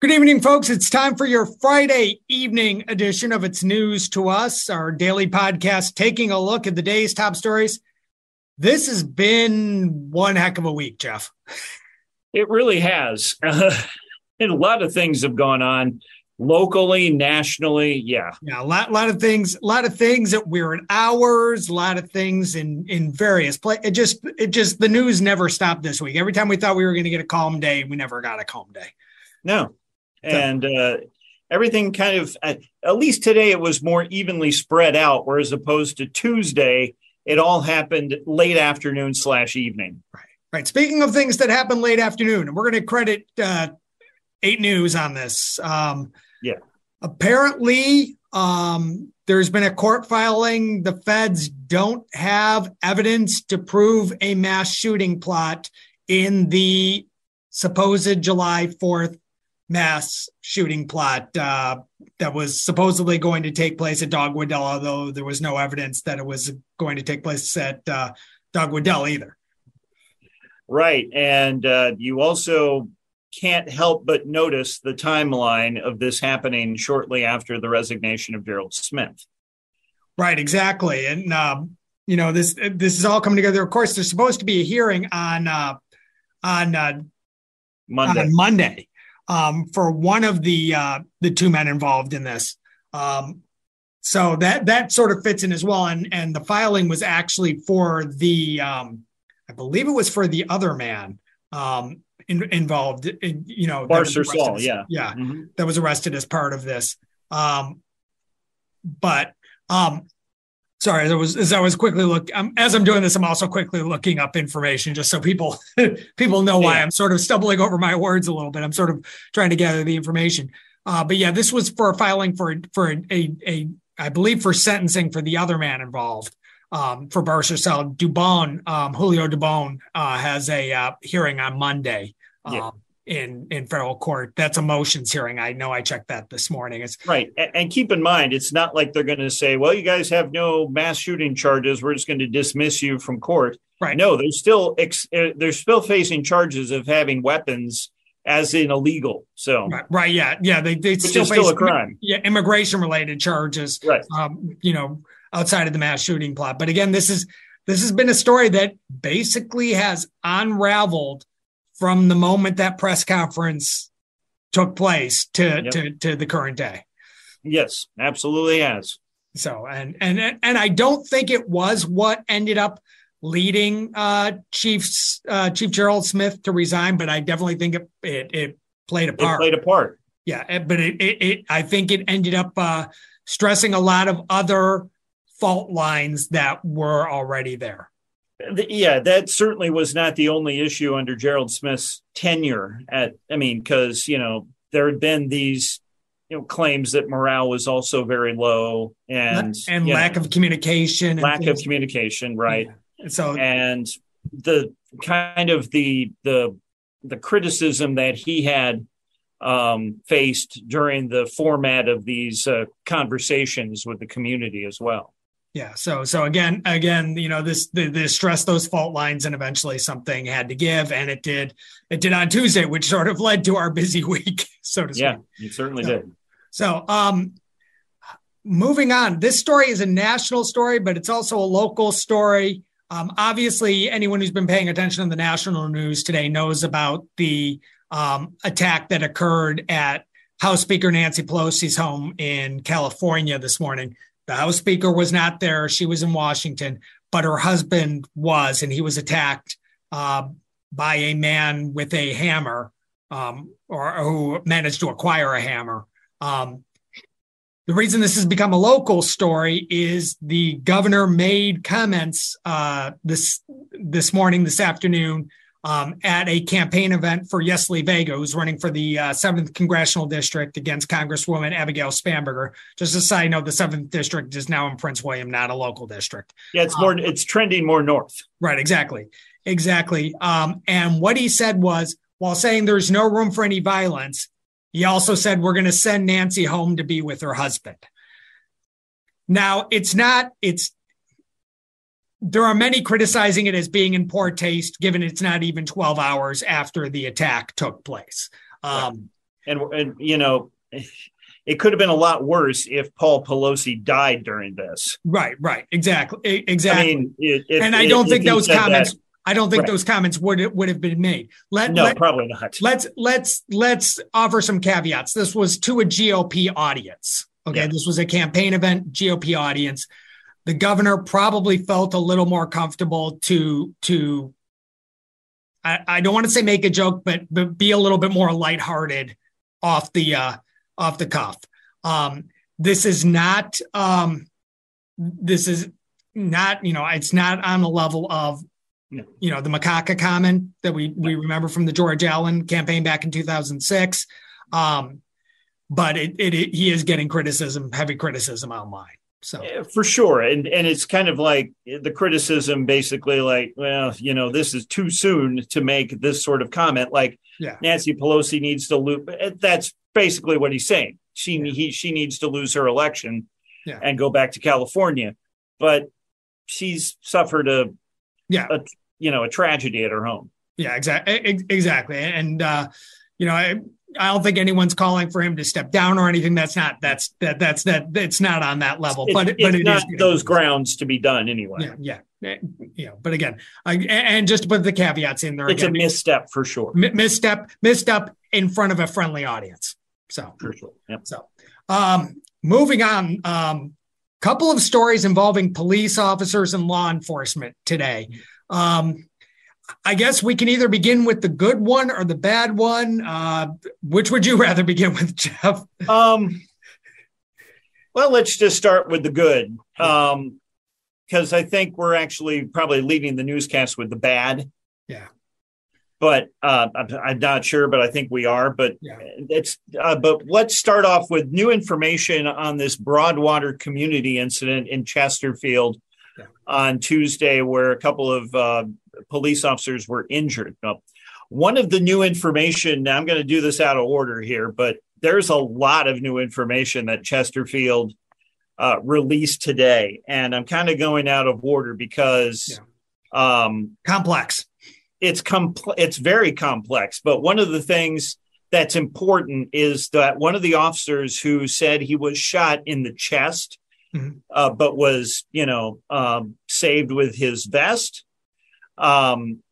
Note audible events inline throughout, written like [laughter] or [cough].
Good evening, folks. It's time for your Friday evening edition of It's News to Us, our daily podcast, taking a look at the day's top stories. This has been one heck of a week, Jeff. It really has. Uh, [laughs] and a lot of things have gone on locally, nationally. Yeah. Yeah, a lot, lot of things, a lot of things that we're in hours, a lot of things in in various places. It just, it just, the news never stopped this week. Every time we thought we were going to get a calm day, we never got a calm day. No. And uh, everything kind of, at, at least today, it was more evenly spread out, whereas opposed to Tuesday, it all happened late afternoon slash evening. Right. Right. Speaking of things that happened late afternoon, and we're going to credit uh, eight news on this. Um, Yeah. apparently um, there's been a court filing the feds don't have evidence to prove a mass shooting plot in the supposed july 4th mass shooting plot uh, that was supposedly going to take place at dogwood dell although there was no evidence that it was going to take place at uh, dogwood dell either Right. And uh, you also can't help but notice the timeline of this happening shortly after the resignation of Gerald Smith. Right, exactly. And um, you know, this this is all coming together. Of course, there's supposed to be a hearing on uh on uh Monday. on Monday um for one of the uh the two men involved in this. Um so that that sort of fits in as well. And and the filing was actually for the um I believe it was for the other man um in, involved in, you know Balcarcel, as- yeah. yeah Mhm. that was arrested as part of this. Um, but um, sorry, there was as I was quickly look um, as I'm doing this, I'm also quickly looking up information just so people [laughs] people know why Yeah. I'm sort of stumbling over my words a little bit. I'm sort of trying to gather the information. Uh, but yeah, this was for filing for for a, a, a I believe for sentencing for the other man involved. Um, for Barcelona, Dubon, um, Julio Dubon uh, has a uh, hearing on Monday. Um, Yeah. In in federal court. That's a motions hearing. I know I checked that this morning. It's Right. And keep in mind, it's not like they're going to say, well, you guys have no mass shooting charges. We're just going to dismiss you from court. right. No, they're still ex- uh, they're still facing charges of having weapons as in illegal. So, Right, right, yeah, yeah. They they still is still face a crime. yeah immigration related charges. Right. Um, you know, outside of the mass shooting plot. But again, this is this has been a story that basically has unraveled from the moment that press conference took place to Yep. to to the current day. Yes, absolutely has. So and and and I don't think it was what ended up leading uh Chiefs uh Chief Gerald Smith to resign, but I definitely think it it, it played a It part. played a part. yeah, but it, it it I think it ended up uh stressing a lot of other fault lines that were already there. Yeah, that certainly was not the only issue under Gerald Smith's tenure. At I mean, because you know there had been these you know claims that morale was also very low and and lack know, of communication and lack of communication, right? So and the kind of the the the criticism that he had um, faced during the format of these uh, conversations with the community as well. Yeah. So so again, again, you know, this the, the stress those fault lines, and eventually something had to give, and it did. It did on Tuesday, which sort of led to our busy [laughs] week, so to speak. Yeah, it certainly Yeah. did. So, um, moving on, this story is a national story, but it's also a local story. Um, obviously, anyone who's been paying attention to the national news today knows about the um, attack that occurred at House Speaker Nancy Pelosi's home in California this morning. The House Speaker was not there; she was in Washington, but her husband was, and he was attacked uh, by a man with a hammer, um, or, who managed to acquire a hammer. Um, the reason this has become a local story is the governor made comments uh, this this morning, this afternoon, um, at a campaign event for Yesley Vega, who's running for the uh, seventh congressional district against Congresswoman Abigail Spanberger. Just a side note: the seventh district is now in Prince William, not a local district. Yeah, it's more. Um, it's trending more north. Right. Exactly. Exactly. Um, and what he said was, while saying there's no room for any violence, he also said, We're going to send Nancy home to be with her husband. Now, it's not, it's, there are many criticizing it as being in poor taste, given it's not even 12 hours after the attack took place. Um, and, and, you know, it could have been a lot worse if Paul Pelosi died during this. Right, right, exactly, exactly. I mean, if, and I don't think those comments. That, I don't think right. those comments would would have been made. Let, no, let, probably not. Let's let's let's offer some caveats. This was to a GOP audience. Okay, yeah. this was a campaign event, GOP audience. The governor probably felt a little more comfortable to to. I, I don't want to say make a joke, but but be a little bit more lighthearted off the uh, off the cuff. Um, this is not. Um, this is not. You know, it's not on the level of you know, the macaca common that we, we remember from the George Allen campaign back in 2006. Um, but it, it, it, he is getting criticism, heavy criticism online. So yeah, for sure. And, and it's kind of like the criticism basically like, well, you know, this is too soon to make this sort of comment. Like yeah. Nancy Pelosi needs to lose. That's basically what he's saying. She, yeah. he, she needs to lose her election and go back to California. But she's suffered a yeah, a, you know, a tragedy at her home. Yeah, exactly, exactly. And uh, you know, I, I don't think anyone's calling for him to step down or anything. That's not that's that that's that it's not on that level. It's, but it's but it not is, those grounds to be done anyway. Yeah, yeah, eh, yeah. But again, I, and just to put the caveats in there, it's again, a misstep for sure. Misstep, misstep up in front of a friendly audience. So for sure. Yep. So, um, moving on. Um, couple of stories involving police officers and law enforcement today. Um, I guess we can either begin with the good one or the bad one. Uh, which would you [laughs] rather begin with, Jeff? Um, well, let's just start with the good. Um, because I think we're actually probably leading the newscast with the bad. Yeah. But uh, I'm, I'm, not sure, but I think we are. But yeah. it's uh, but let's start off with new information on this Broadwater community incident in Chesterfield yeah. on Tuesday, where a couple of uh, police officers were injured. Now, one of the new information, now I'm going to do this out of order here, but there's a lot of new information that Chesterfield uh, released today. And I'm kind of going out of order because yeah. um, complex. It's compl- it's very complex. But one of the things that's important is that one of the officers who said he was shot in the chest mm-hmm. uh, but was you know um, saved with his vest. Um,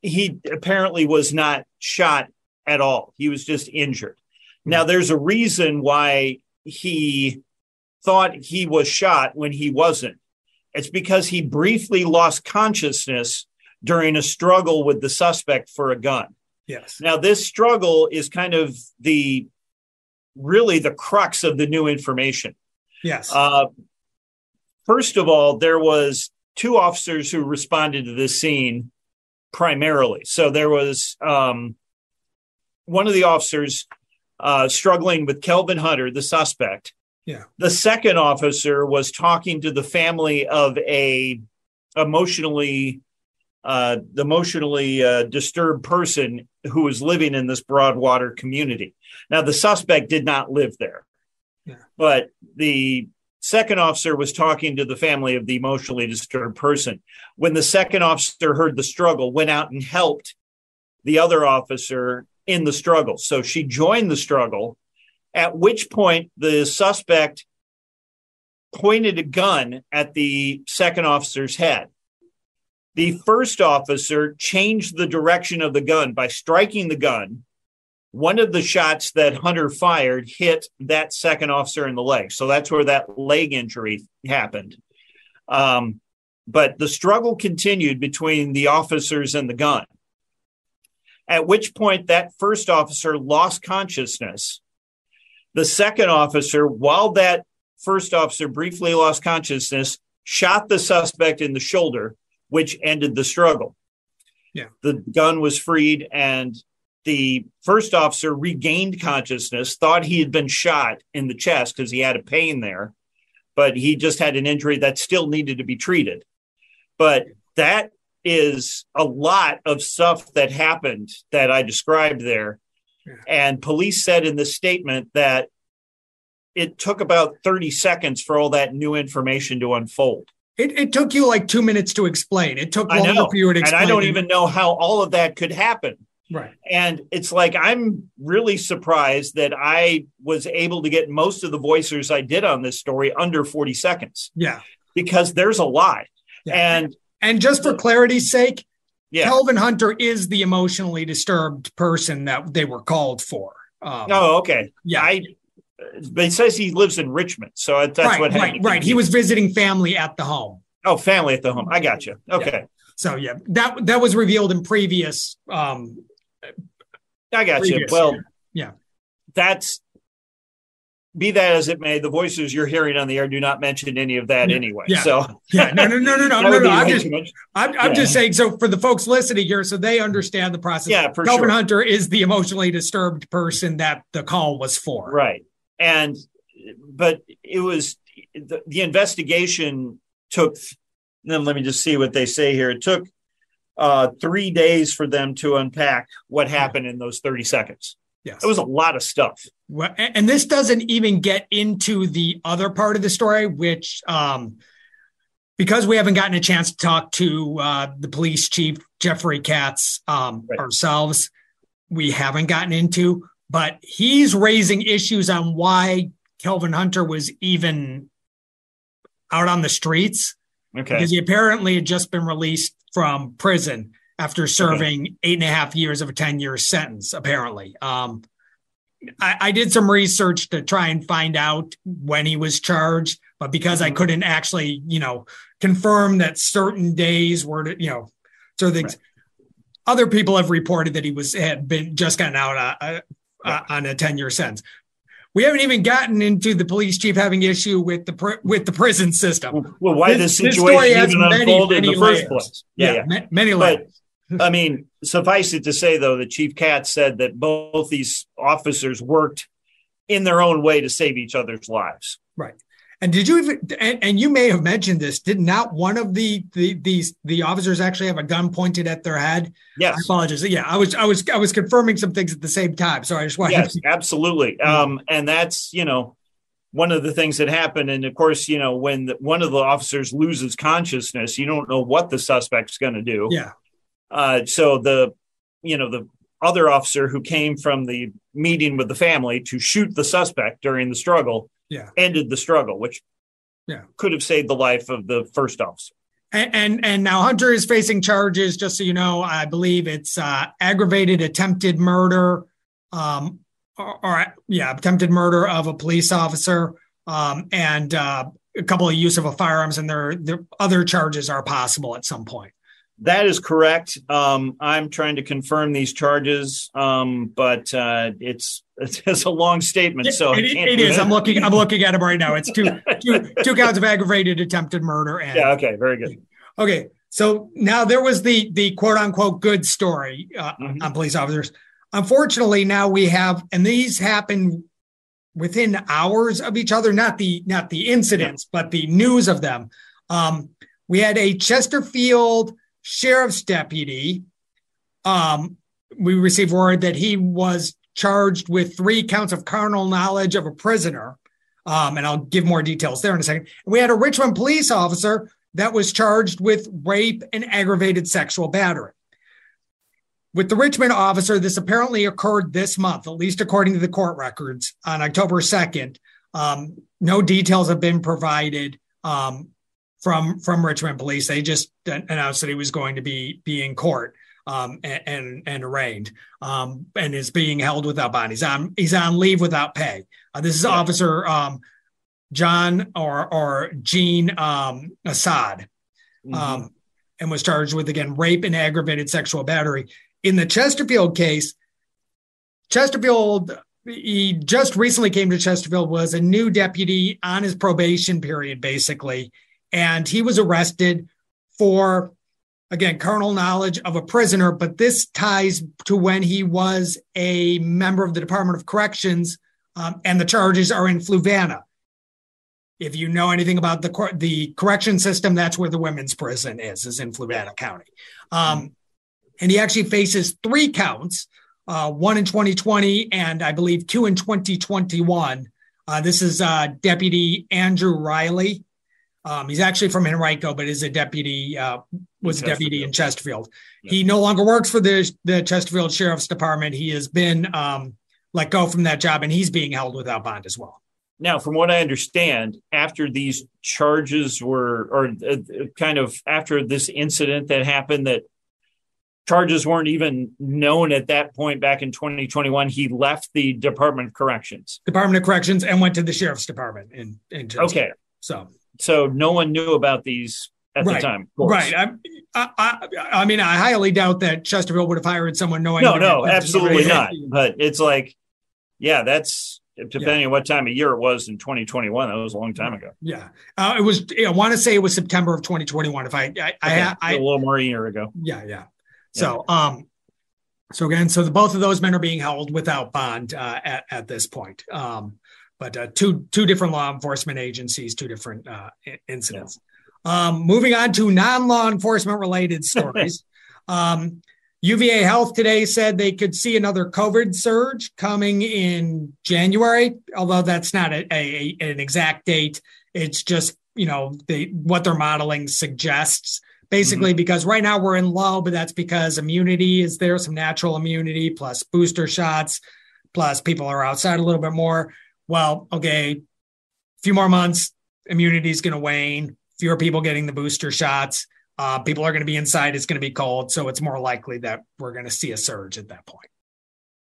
he apparently was not shot at all. He was just injured. Mm-hmm. Now, there's a reason why he thought he was shot when he wasn't. It's because he briefly lost consciousness during a struggle with the suspect for a gun. Yes. Now, this struggle is kind of the really the crux of the new information. Yes. Uh, first of all, there was two officers who responded to this scene primarily. So there was um, one of the officers uh, struggling with Kelvin Hunter, the suspect. Yeah. The second officer was talking to the family of a emotionally uh, emotionally uh, disturbed person who was living in this Broadwater community. Now, the suspect did not live there. Yeah. But the second officer was talking to the family of the emotionally disturbed person. When the second officer heard the struggle, went out and helped the other officer in the struggle. So she joined the struggle, at which point the suspect pointed a gun at the second officer's head. The first officer changed the direction of the gun by striking the gun. One of the shots that Hunter fired hit that second officer in the leg. So that's where that leg injury happened. Um, but the struggle continued between the officers and the gun. At which point, that first officer lost consciousness. The second officer, while that first officer briefly lost consciousness, shot the suspect in the shoulder, which ended the struggle. Yeah. The gun was freed, and the first officer regained consciousness, thought he had been shot in the chest because he had a pain there, but he just had an injury that still needed to be treated. But that is a lot of stuff that happened that I described there. And police said in the statement that it took about 30 seconds for all that new information to unfold. It, it took you like two minutes to explain. It took longer for you to explain. And I don't even know how all of that could happen. Right. And it's like I'm really surprised that I was able to get most of the voicers I did on this story under 40 seconds. Yeah. Because there's a lot. Yeah. And and just for clarity's sake, yeah. Kelvin Hunter is the emotionally disturbed person that they were called for. Um, oh, okay. Yeah. I, it says he lives in Richmond, so that's right, what happened. Right, right. He was visiting family at the home. Oh, family at the home. I got you. Okay. Yeah. So yeah, that that was revealed in previous. um I got previous, you. Well, yeah, that's be that as it may, the voices you're hearing on the air do not mention any of that anyway. Yeah. So yeah, no, no, no, no, no, [laughs] no, no. I'm just, I'm, I'm just saying. So for the folks listening here, so they understand the process. Yeah, for Kelvin sure. Hunter is the emotionally disturbed person that the call was for. Right, and but it was the, the investigation took. Then let me just see what they say here. It took uh, three days for them to unpack what happened in those 30 seconds. Yes. It was a lot of stuff. Well, and this doesn't even get into the other part of the story, which, um, because we haven't gotten a chance to talk to uh, the police chief, Jeffrey Katz, um, right. ourselves, we haven't gotten into, but he's raising issues on why Kelvin Hunter was even out on the streets. Okay. Because he apparently had just been released from prison after serving okay. eight and a half years of a 10 year sentence, apparently. Um, I, I, did some research to try and find out when he was charged, but because I mm-hmm. couldn't actually, you know, confirm that certain days were, to, you know, so things. Right. Other people have reported that he was had been just gotten out uh, uh, uh, on a ten year sentence. We haven't even gotten into the police chief having issue with the pr- with the prison system. Well, why this, this situation even unfolded in the layers. first place? Yeah, yeah. yeah. many layers. I mean, suffice it to say, though, that Chief Katz said that both these officers worked in their own way to save each other's lives. Right. And did you even? And, and you may have mentioned this. Did not one of the the these the officers actually have a gun pointed at their head? Yes. I apologize. Yeah, I was I was I was confirming some things at the same time. So I just wanted. Yes, to- absolutely. [laughs] Um, and that's you know one of the things that happened. And of course, you know when the, one of the officers loses consciousness, you don't know what the suspect's going to do. Yeah. Uh, so the, you know, the other officer who came from the meeting with the family to shoot the suspect during the struggle, yeah, ended the struggle, which yeah could have saved the life of the first officer. And, and, and now Hunter is facing charges. Just so you know, I believe it's uh, aggravated attempted murder, um, or, or, yeah, attempted murder of a police officer, um, and uh, a couple of use of a firearms, and there, there other charges are possible at some point. That is correct. Um, I'm trying to confirm these charges, um, but uh, it's [laughs] it's a long statement, so it, it is. I'm looking. I'm looking at them right now. It's two [laughs] two two counts of aggravated attempted murder. And, yeah. Okay. Very good. Okay. So now there was the the quote unquote good story uh, mm-hmm. on police officers. Unfortunately, now we have, and these happen within hours of each other. Not the not the incidents, yeah. but the news of them. Um, we had a Chesterfield sheriff's deputy. Um, we received word that he was charged with three counts of carnal knowledge of a prisoner. Um, and I'll give more details there in a second. We had a Richmond police officer that was charged with rape and aggravated sexual battery. With the Richmond officer, this apparently occurred this month, at least according to the court records, on October 2nd. Um, no details have been provided. Um, from from Richmond Police. They just announced that he was going to be be in court um, and, and, and arraigned um, and is being held without bond. He's on he's on leave without pay. Uh, this is yeah. Officer um, John or or Gene um, Assad, mm-hmm. Um, and was charged with again rape and aggravated sexual battery. In the Chesterfield case, Chesterfield he just recently came to Chesterfield was a new deputy on his probation period basically and he was arrested for again carnal knowledge of a prisoner but this ties to when he was a member of the department of corrections um, and the charges are in fluvanna. If you know anything about the the correction system that's where the women's prison is is in fluvanna county. Um, and he actually faces three counts uh, one in 2020 and i believe two in 2021 uh, this is uh, deputy andrew riley um, he's actually from Henrico, but is a deputy, uh, was a deputy in Chesterfield. Yeah. He no longer works for the, the Chesterfield Sheriff's Department. He has been um, let go from that job and he's being held without bond as well. Now, from what I understand, after these charges were, or uh, kind of after this incident that happened, that charges weren't even known at that point back in 2021, he left the Department of Corrections. Department of Corrections and went to the Sheriff's Department in, in Okay. So so no one knew about these at right. the time. Right. I, I, I, mean, I highly doubt that Chesterfield would have hired someone knowing. No, no, absolutely not. But it's like, yeah, that's depending yeah. on what time of year it was in 2021. That was a long time ago. Yeah, uh, it was. I want to say it was September of 2021. If I, I, okay. I, I, a little more a year ago. Yeah, yeah. So, yeah. um, so again, so the, both of those men are being held without bond uh, at at this point. Um, but uh, two two different law enforcement agencies, two different uh, incidents. Yeah. Um, moving on to non law enforcement related stories. [laughs] um, UVA Health today said they could see another COVID surge coming in January, although that's not a, a, an exact date. It's just you know they, what their modeling suggests. Basically, mm-hmm. because right now we're in low, but that's because immunity is there, some natural immunity plus booster shots, plus people are outside a little bit more well, okay, a few more months, immunity is going to wane, fewer people getting the booster shots. Uh, people are going to be inside. It's going to be cold. So it's more likely that we're going to see a surge at that point.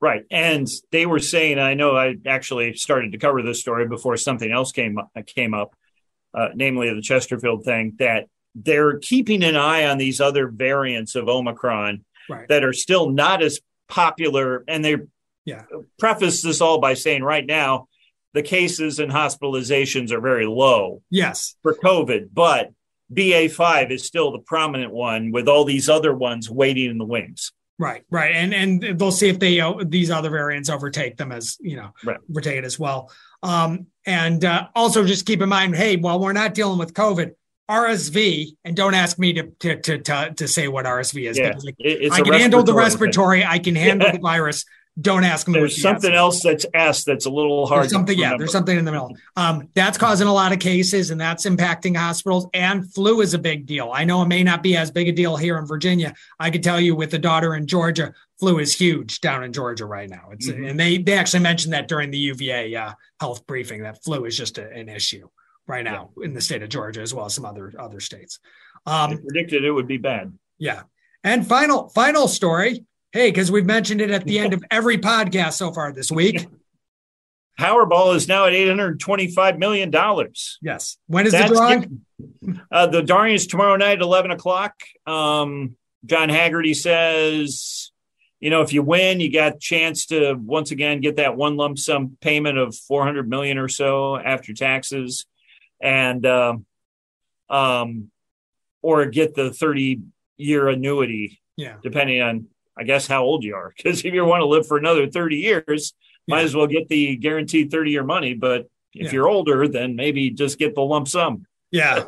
Right. And they were saying, I know I actually started to cover this story before something else came, came up, uh, namely the Chesterfield thing, that they're keeping an eye on these other variants of Omicron right. that are still not as popular. And they yeah. preface this all by saying right now, the cases and hospitalizations are very low. Yes. For COVID, but BA5 is still the prominent one with all these other ones waiting in the wings. Right, right, and and they'll see if they uh, these other variants overtake them as you know right. overtake it as well. Um, and uh, also just keep in mind, hey, while we're not dealing with COVID, RSV, and don't ask me to to to to, to say what RSV is. Yeah, like, I can handle the respiratory, thing. I can handle yeah. the virus don't ask them. There's something else that's S that's a little hard. There's something, yeah. There's something in the middle. Um, that's causing a lot of cases, and that's impacting hospitals. And flu is a big deal. I know it may not be as big a deal here in Virginia. I could tell you, with the daughter in Georgia, flu is huge down in Georgia right now. It's mm-hmm. and they they actually mentioned that during the UVA uh, health briefing that flu is just a, an issue right now yeah. in the state of Georgia as well as some other other states. Um, predicted it would be bad. Yeah. And final final story. Hey, because we've mentioned it at the end [laughs] of every podcast so far this week. Powerball is now at $825 million. Yes. When is That's the drawing? Uh, the drawing is tomorrow night, at 11 o'clock. Um, John Haggerty says, you know, if you win, you got a chance to once again get that one lump sum payment of 400 million or so after taxes and, uh, um, or get the 30 year annuity. Yeah. Depending on I guess how old you are. Because if you want to live for another 30 years, yeah. might as well get the guaranteed 30 year money. But if yeah. you're older, then maybe just get the lump sum. Yeah.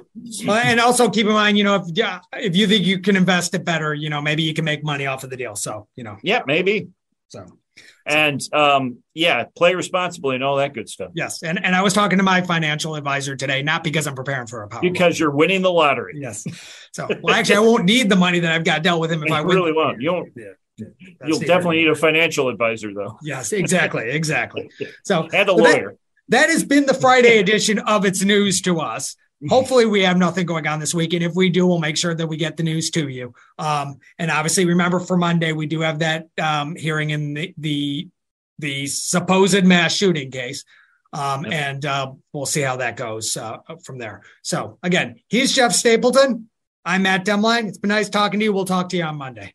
and also keep in mind, you know, if yeah, if you think you can invest it better, you know, maybe you can make money off of the deal. So, you know. Yeah, maybe. So and um, yeah, play responsibly and all that good stuff. Yes, and and I was talking to my financial advisor today, not because I'm preparing for a power because you're winning the lottery. Yes. So well, actually, I won't need the money that I've got dealt with him if you I really won't. You won't. You'll definitely need a financial advisor, though. Yes, exactly, exactly. So [laughs] and a lawyer. That, that has been the Friday edition of It's News to Us. hopefully we have nothing going on this week. And if we do, we'll make sure that we get the news to you. Um, and obviously remember for Monday, we do have that um, hearing in the, the, the supposed mass shooting case. Um, yep. and uh, we'll see how that goes uh, from there. So again, he's Jeff Stapleton. I'm Matt Demline. It's been nice talking to you. We'll talk to you on Monday.